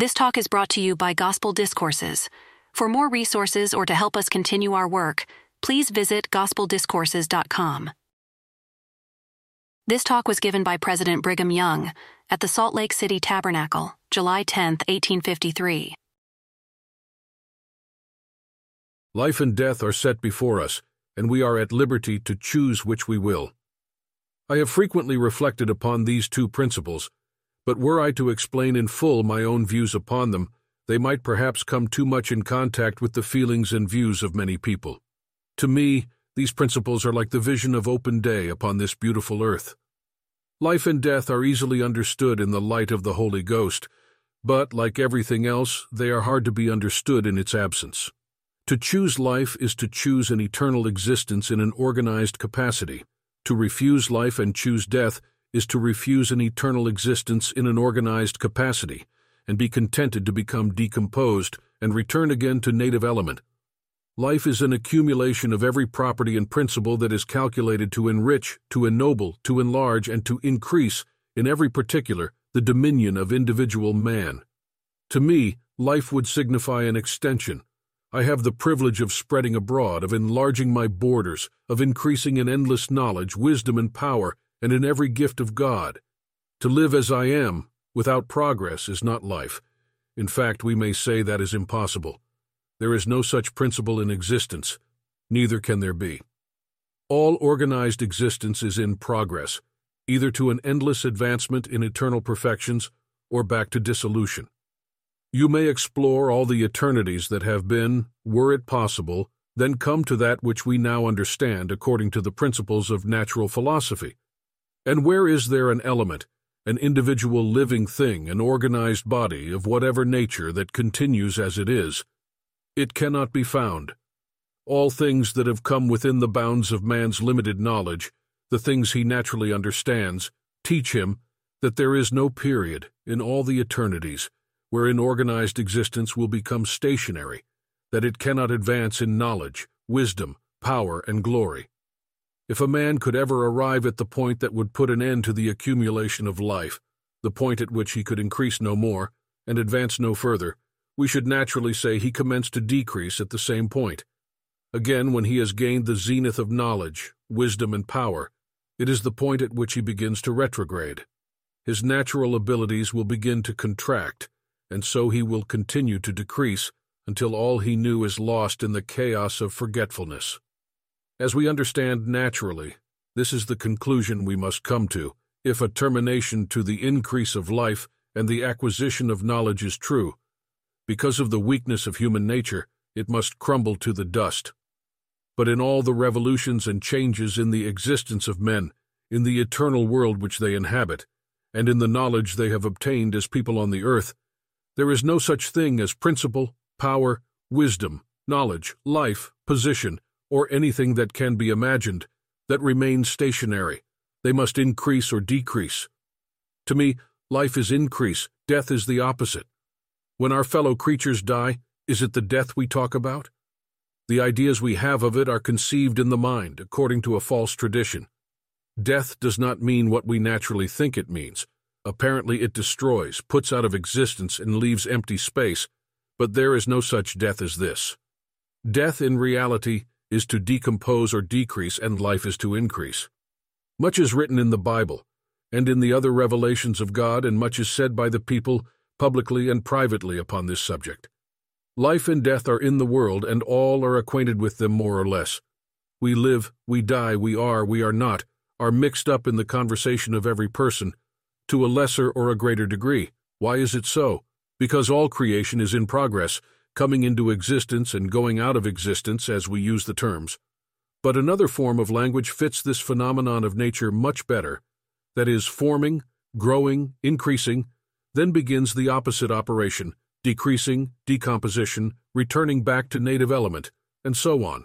This talk is brought to you by Gospel Discourses. For more resources or to help us continue our work, please visit gospeldiscourses.com. This talk was given by President Brigham Young at the Salt Lake City Tabernacle, July 10, 1853. Life and death are set before us, and we are at liberty to choose which we will. I have frequently reflected upon these two principles, but were I to explain in full my own views upon them, they might perhaps come too much in contact with the feelings and views of many people. To me, these principles are like the vision of open day upon this beautiful earth. Life and death are easily understood in the light of the Holy Ghost, but, like everything else, they are hard to be understood in its absence. To choose life is to choose an eternal existence in an organized capacity. To refuse life and choose death is to refuse an eternal existence in an organized capacity and be contented to become decomposed and return again to native element. Life is an accumulation of every property and principle that is calculated to enrich, to ennoble, to enlarge, and to increase, in every particular, the dominion of individual man. To me, life would signify an extension. I have the privilege of spreading abroad, of enlarging my borders, of increasing in endless knowledge, wisdom, and power, and in every gift of God. To live as I am, without progress, is not life. In fact, we may say that is impossible. There is no such principle in existence, neither can there be. All organized existence is in progress, either to an endless advancement in eternal perfections or back to dissolution. You may explore all the eternities that have been, were it possible, then come to that which we now understand according to the principles of natural philosophy. And where is there an element, an individual living thing, an organized body of whatever nature that continues as it is? It cannot be found. All things that have come within the bounds of man's limited knowledge, the things he naturally understands, teach him that there is no period in all the eternities wherein organized existence will become stationary, that it cannot advance in knowledge, wisdom, power, and glory. If a man could ever arrive at the point that would put an end to the accumulation of life, the point at which he could increase no more, and advance no further, we should naturally say he commenced to decrease at the same point. Again, when he has gained the zenith of knowledge, wisdom, and power, it is the point at which he begins to retrograde. His natural abilities will begin to contract, and so he will continue to decrease until all he knew is lost in the chaos of forgetfulness. As we understand naturally, this is the conclusion we must come to, if a termination to the increase of life and the acquisition of knowledge is true. Because of the weakness of human nature, it must crumble to the dust. But in all the revolutions and changes in the existence of men, in the eternal world which they inhabit, and in the knowledge they have obtained as people on the earth, there is no such thing as principle, power, wisdom, knowledge, life, position, or anything that can be imagined, that remains stationary. They must increase or decrease. To me, life is increase, death is the opposite. When our fellow creatures die, is it the death we talk about? The ideas we have of it are conceived in the mind, according to a false tradition. Death does not mean what we naturally think it means. Apparently, it destroys, puts out of existence, and leaves empty space, but there is no such death as this. Death, in reality, is to decompose or decrease, and life is to increase. Much is written in the Bible, and in the other revelations of God, and much is said by the people, publicly and privately, upon this subject. Life and death are in the world, and all are acquainted with them more or less. We live, we die, we are, we are not, are mixed up in the conversation of every person, to a lesser or a greater degree. Why is it so? Because all creation is in progress, coming into existence and going out of existence as we use the terms. But another form of language fits this phenomenon of nature much better, that is, forming, growing, increasing, then begins the opposite operation, decreasing, decomposition, returning back to native element, and so on.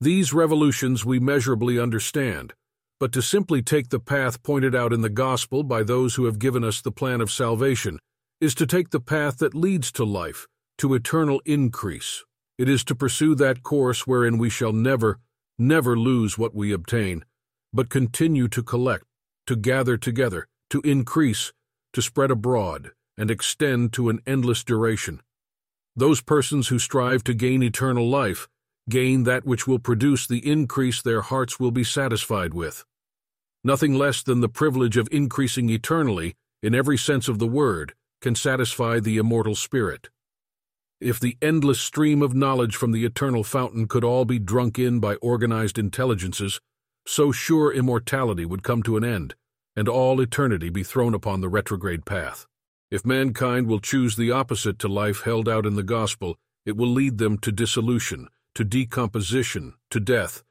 These revolutions we measurably understand, but to simply take the path pointed out in the gospel by those who have given us the plan of salvation is to take the path that leads to life, to eternal increase. It is to pursue that course wherein we shall never, never lose what we obtain, but continue to collect, to gather together, to increase, to spread abroad, and extend to an endless duration. Those persons who strive to gain eternal life gain that which will produce the increase their hearts will be satisfied with. Nothing less than the privilege of increasing eternally, in every sense of the word, can satisfy the immortal spirit. If the endless stream of knowledge from the eternal fountain could all be drunk in by organized intelligences, so sure immortality would come to an end, and all eternity be thrown upon the retrograde path. If mankind will choose the opposite to life held out in the gospel, it will lead them to dissolution, to decomposition, to death.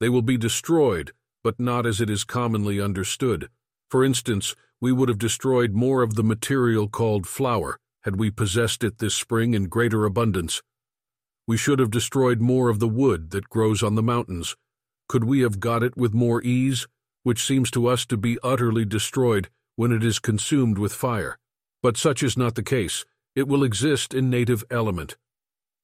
They will be destroyed, but not as it is commonly understood. For instance, we would have destroyed more of the material called flour had we possessed it this spring in greater abundance. We should have destroyed more of the wood that grows on the mountains. Could we have got it with more ease, which seems to us to be utterly destroyed when it is consumed with fire? But such is not the case. It will exist in native element.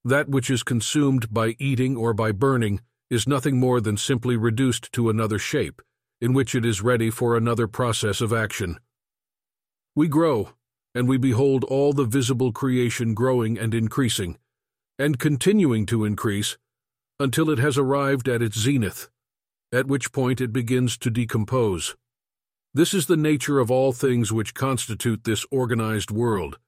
That which is consumed by eating or by burning is nothing more than simply reduced to another shape, in which it is ready for another process of action. We grow, and we behold all the visible creation growing and increasing, and continuing to increase, until it has arrived at its zenith, at which point it begins to decompose. This is the nature of all things which constitute this organized world.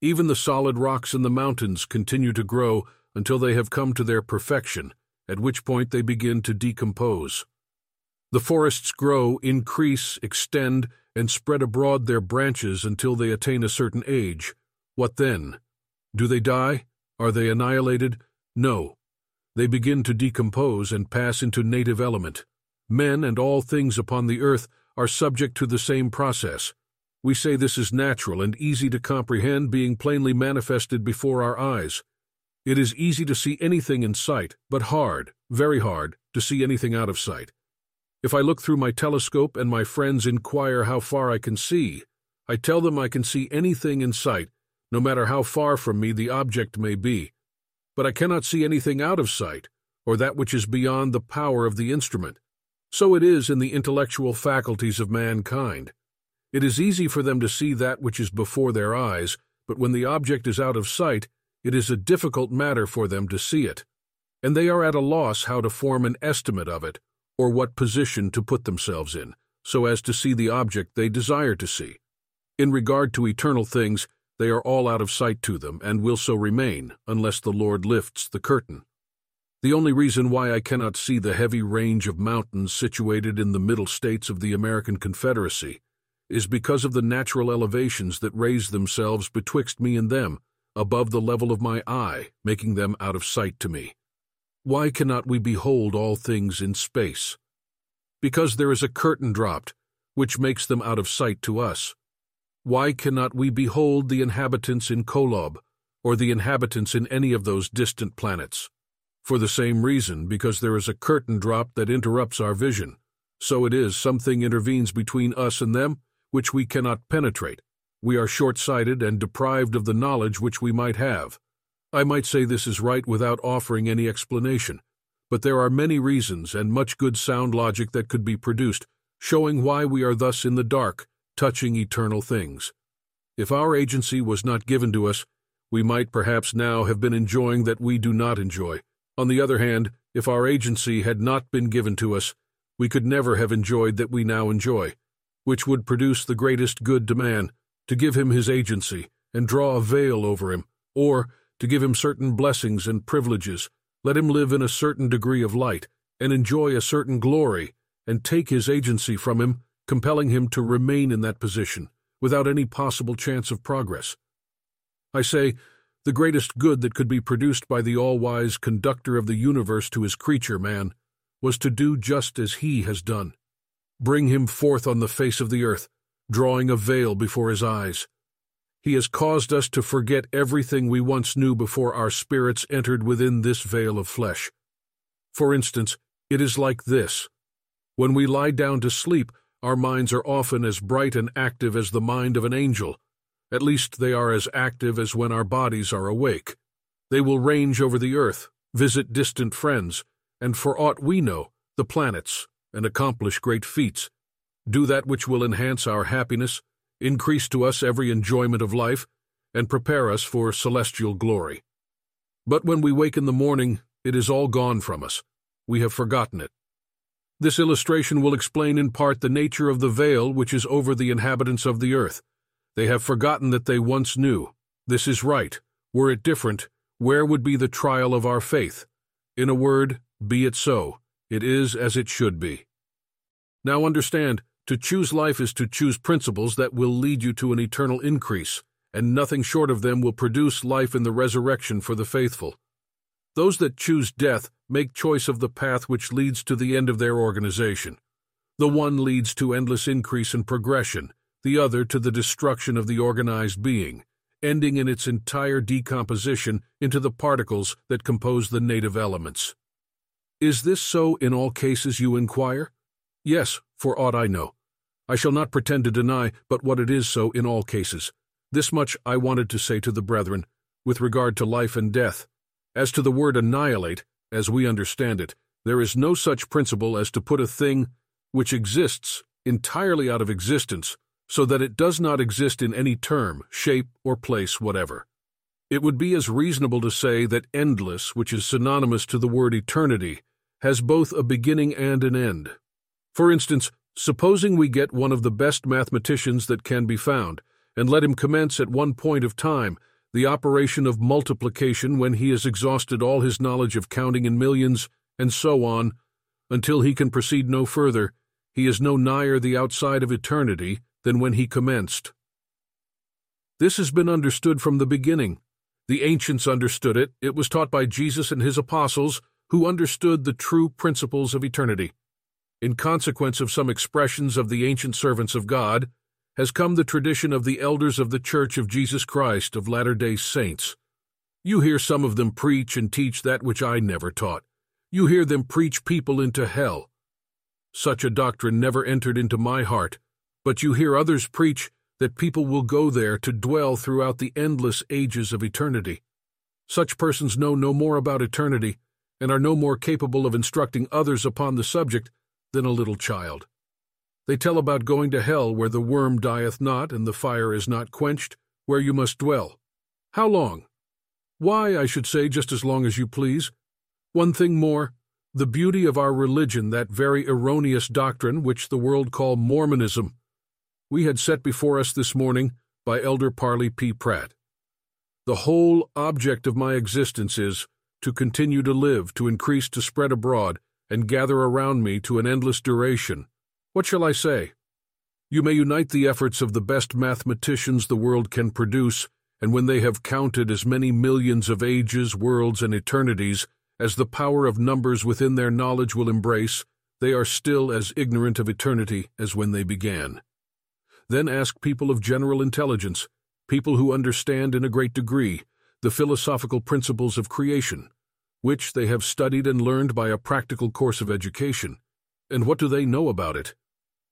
Even the solid rocks in the mountains continue to grow until they have come to their perfection, at which point they begin to decompose. The forests grow, increase, extend, and spread abroad their branches until they attain a certain age. What then? Do they die? Are they annihilated? No. They begin to decompose and pass into native element. Men and all things upon the earth are subject to the same process. We say this is natural and easy to comprehend, being plainly manifested before our eyes. It is easy to see anything in sight, but hard, very hard, to see anything out of sight. If I look through my telescope and my friends inquire how far I can see, I tell them I can see anything in sight, no matter how far from me the object may be. But I cannot see anything out of sight, or that which is beyond the power of the instrument. So it is in the intellectual faculties of mankind. It is easy for them to see that which is before their eyes, but when the object is out of sight, it is a difficult matter for them to see it, and they are at a loss how to form an estimate of it, or what position to put themselves in, so as to see the object they desire to see. In regard to eternal things, they are all out of sight to them, and will so remain, unless the Lord lifts the curtain. The only reason why I cannot see the heavy range of mountains situated in the middle states of the American Confederacy is because of the natural elevations that raise themselves betwixt me and them, above the level of my eye, making them out of sight to me. Why cannot we behold all things in space? Because there is a curtain dropped, which makes them out of sight to us. Why cannot we behold the inhabitants in Kolob, or the inhabitants in any of those distant planets? For the same reason, because there is a curtain dropped that interrupts our vision. So it is, something intervenes between us and them, which we cannot penetrate, we are short-sighted and deprived of the knowledge which we might have. I might say this is right without offering any explanation, but there are many reasons and much good sound logic that could be produced, showing why we are thus in the dark, touching eternal things. If our agency was not given to us, we might perhaps now have been enjoying that we do not enjoy. On the other hand, if our agency had not been given to us, we could never have enjoyed that we now enjoy, which would produce the greatest good to man, to give him his agency and draw a veil over him, or to give him certain blessings and privileges, let him live in a certain degree of light, and enjoy a certain glory, and take his agency from him, compelling him to remain in that position, without any possible chance of progress. I say, the greatest good that could be produced by the all-wise conductor of the universe to his creature, man, was to do just as he has done. Bring him forth on the face of the earth, drawing a veil before his eyes. He has caused us to forget everything we once knew before our spirits entered within this veil of flesh. For instance, it is like this. When we lie down to sleep, our minds are often as bright and active as the mind of an angel. At least they are as active as when our bodies are awake. They will range over the earth, visit distant friends, and for aught we know, the planets, and accomplish great feats do that which will enhance our happiness, increase to us every enjoyment of life, and prepare us for celestial glory. But when we wake in the morning, it is all gone from us. We have forgotten it. This illustration will explain in part the nature of the veil which is over the inhabitants of the earth. They have forgotten that they once knew. This is right. Were it different, where would be the trial of our faith? In a word, be it so. It is as it should be. Now understand, to choose life is to choose principles that will lead you to an eternal increase, and nothing short of them will produce life in the resurrection for the faithful. Those that choose death make choice of the path which leads to the end of their organization. The one leads to endless increase and progression, the other to the destruction of the organized being, ending in its entire decomposition into the particles that compose the native elements. Is this so in all cases, you inquire? Yes, for aught I know. I shall not pretend to deny but what it is so in all cases. This much I wanted to say to the brethren, with regard to life and death. As to the word annihilate, as we understand it, there is no such principle as to put a thing which exists entirely out of existence, so that it does not exist in any term, shape, or place whatever. It would be as reasonable to say that endless, which is synonymous to the word eternity, has both a beginning and an end. For instance, supposing we get one of the best mathematicians that can be found, and let him commence at one point of time the operation of multiplication when he has exhausted all his knowledge of counting in millions, and so on, until he can proceed no further, he is no nigher the outside of eternity than when he commenced. This has been understood from the beginning. The ancients understood it, it was taught by Jesus and his apostles, who understood the true principles of eternity. In consequence of some expressions of the ancient servants of God, has come the tradition of the elders of the Church of Jesus Christ of Latter-day Saints. You hear some of them preach and teach that which I never taught. You hear them preach people into hell. Such a doctrine never entered into my heart, but you hear others preach that people will go there to dwell throughout the endless ages of eternity. Such persons know no more about eternity and are no more capable of instructing others upon the subject than a little child. They tell about going to hell where the worm dieth not and the fire is not quenched, where you must dwell. How long? Why, I should say, just as long as you please. One thing more, the beauty of our religion, that very erroneous doctrine which the world call Mormonism, we had set before us this morning by Elder Parley P. Pratt. The whole object of my existence is to continue to live, to increase, to spread abroad, and gather around me to an endless duration, what shall I say? You may unite the efforts of the best mathematicians the world can produce, and when they have counted as many millions of ages, worlds, and eternities as the power of numbers within their knowledge will embrace, they are still as ignorant of eternity as when they began. Then ask people of general intelligence, people who understand in a great degree the philosophical principles of creation, which they have studied and learned by a practical course of education, and what do they know about it?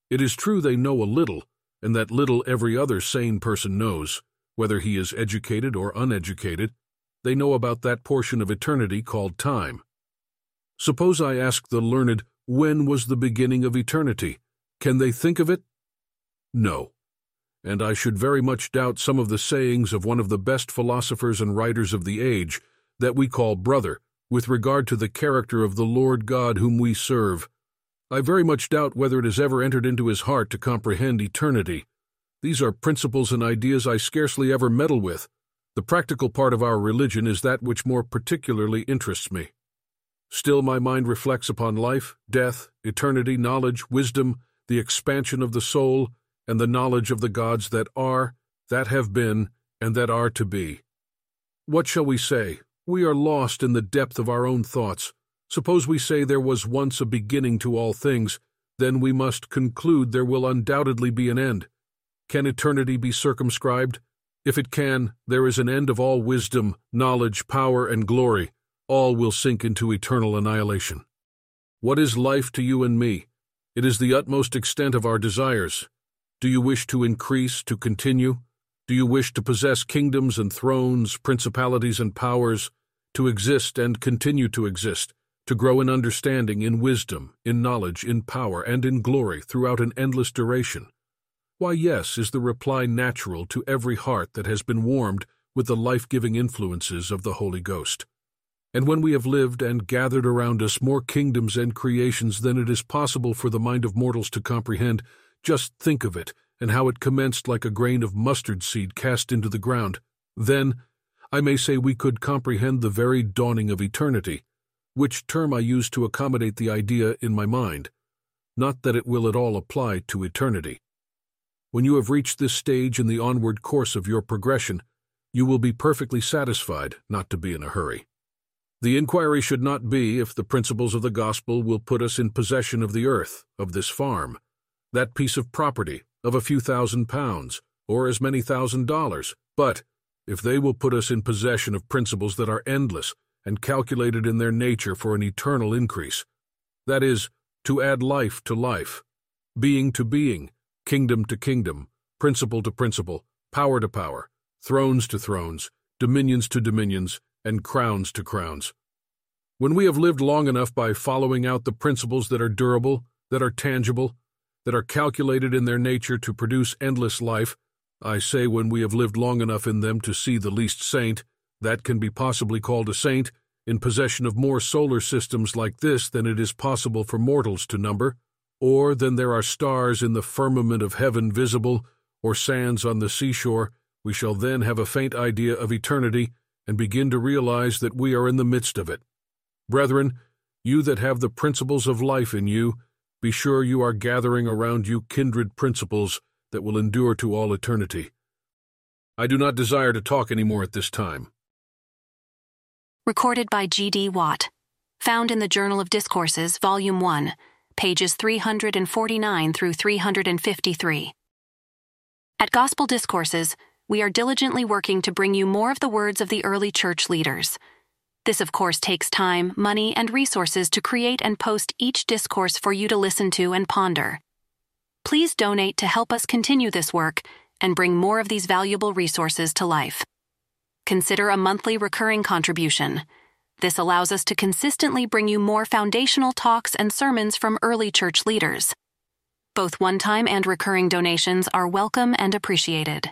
It is true they know a little, and that little every other sane person knows, whether he is educated or uneducated. They know about that portion of eternity called time. Suppose I ask the learned, when was the beginning of eternity? Can they think of it? No. And I should very much doubt some of the sayings of one of the best philosophers and writers of the age, that we call brother, with regard to the character of the Lord God whom we serve. I very much doubt whether it has ever entered into his heart to comprehend eternity. These are principles and ideas I scarcely ever meddle with. The practical part of our religion is that which more particularly interests me. Still, my mind reflects upon life, death, eternity, knowledge, wisdom, the expansion of the soul, and the knowledge of the gods that are, that have been, and that are to be. What shall we say? We are lost in the depth of our own thoughts. Suppose we say there was once a beginning to all things, then we must conclude there will undoubtedly be an end. Can eternity be circumscribed? If it can, there is an end of all wisdom, knowledge, power, and glory. All will sink into eternal annihilation. What is life to you and me? It is the utmost extent of our desires. Do you wish to increase, to continue? Do you wish to possess kingdoms and thrones, principalities and powers, to exist and continue to exist? to grow in understanding, in wisdom, in knowledge, in power, and in glory throughout an endless duration. Why, yes, is the reply natural to every heart that has been warmed with the life-giving influences of the Holy Ghost. And when we have lived and gathered around us more kingdoms and creations than it is possible for the mind of mortals to comprehend, just think of it and how it commenced like a grain of mustard seed cast into the ground. Then, I may say we could comprehend the very dawning of eternity, which term I use to accommodate the idea in my mind, not that it will at all apply to eternity. When you have reached this stage in the onward course of your progression, you will be perfectly satisfied not to be in a hurry. The inquiry should not be if the principles of the gospel will put us in possession of the earth, of this farm, that piece of property, of a few thousand pounds, or as many thousand dollars, but if they will put us in possession of principles that are endless and calculated in their nature for an eternal increase. That is, to add life to life, being to being, kingdom to kingdom, principle to principle, power to power, thrones to thrones, dominions to dominions, and crowns to crowns. When we have lived long enough by following out the principles that are durable, that are tangible, that are calculated in their nature to produce endless life, I say when we have lived long enough in them to see the least saint, that can be possibly called a saint, in possession of more solar systems like this than it is possible for mortals to number, or than there are stars in the firmament of heaven visible, or sands on the seashore, we shall then have a faint idea of eternity and begin to realize that we are in the midst of it. Brethren, you that have the principles of life in you, be sure you are gathering around you kindred principles that will endure to all eternity. I do not desire to talk any more at this time. Recorded by G.D. Watt. Found in the Journal of Discourses, Volume 1, pages 349 through 353. At Gospel Discourses, we are diligently working to bring you more of the words of the early church leaders. This, of course, takes time, money, and resources to create and post each discourse for you to listen to and ponder. Please donate to help us continue this work and bring more of these valuable resources to life. Consider a monthly recurring contribution. This allows us to consistently bring you more foundational talks and sermons from early church leaders. Both one time and recurring donations are welcome and appreciated.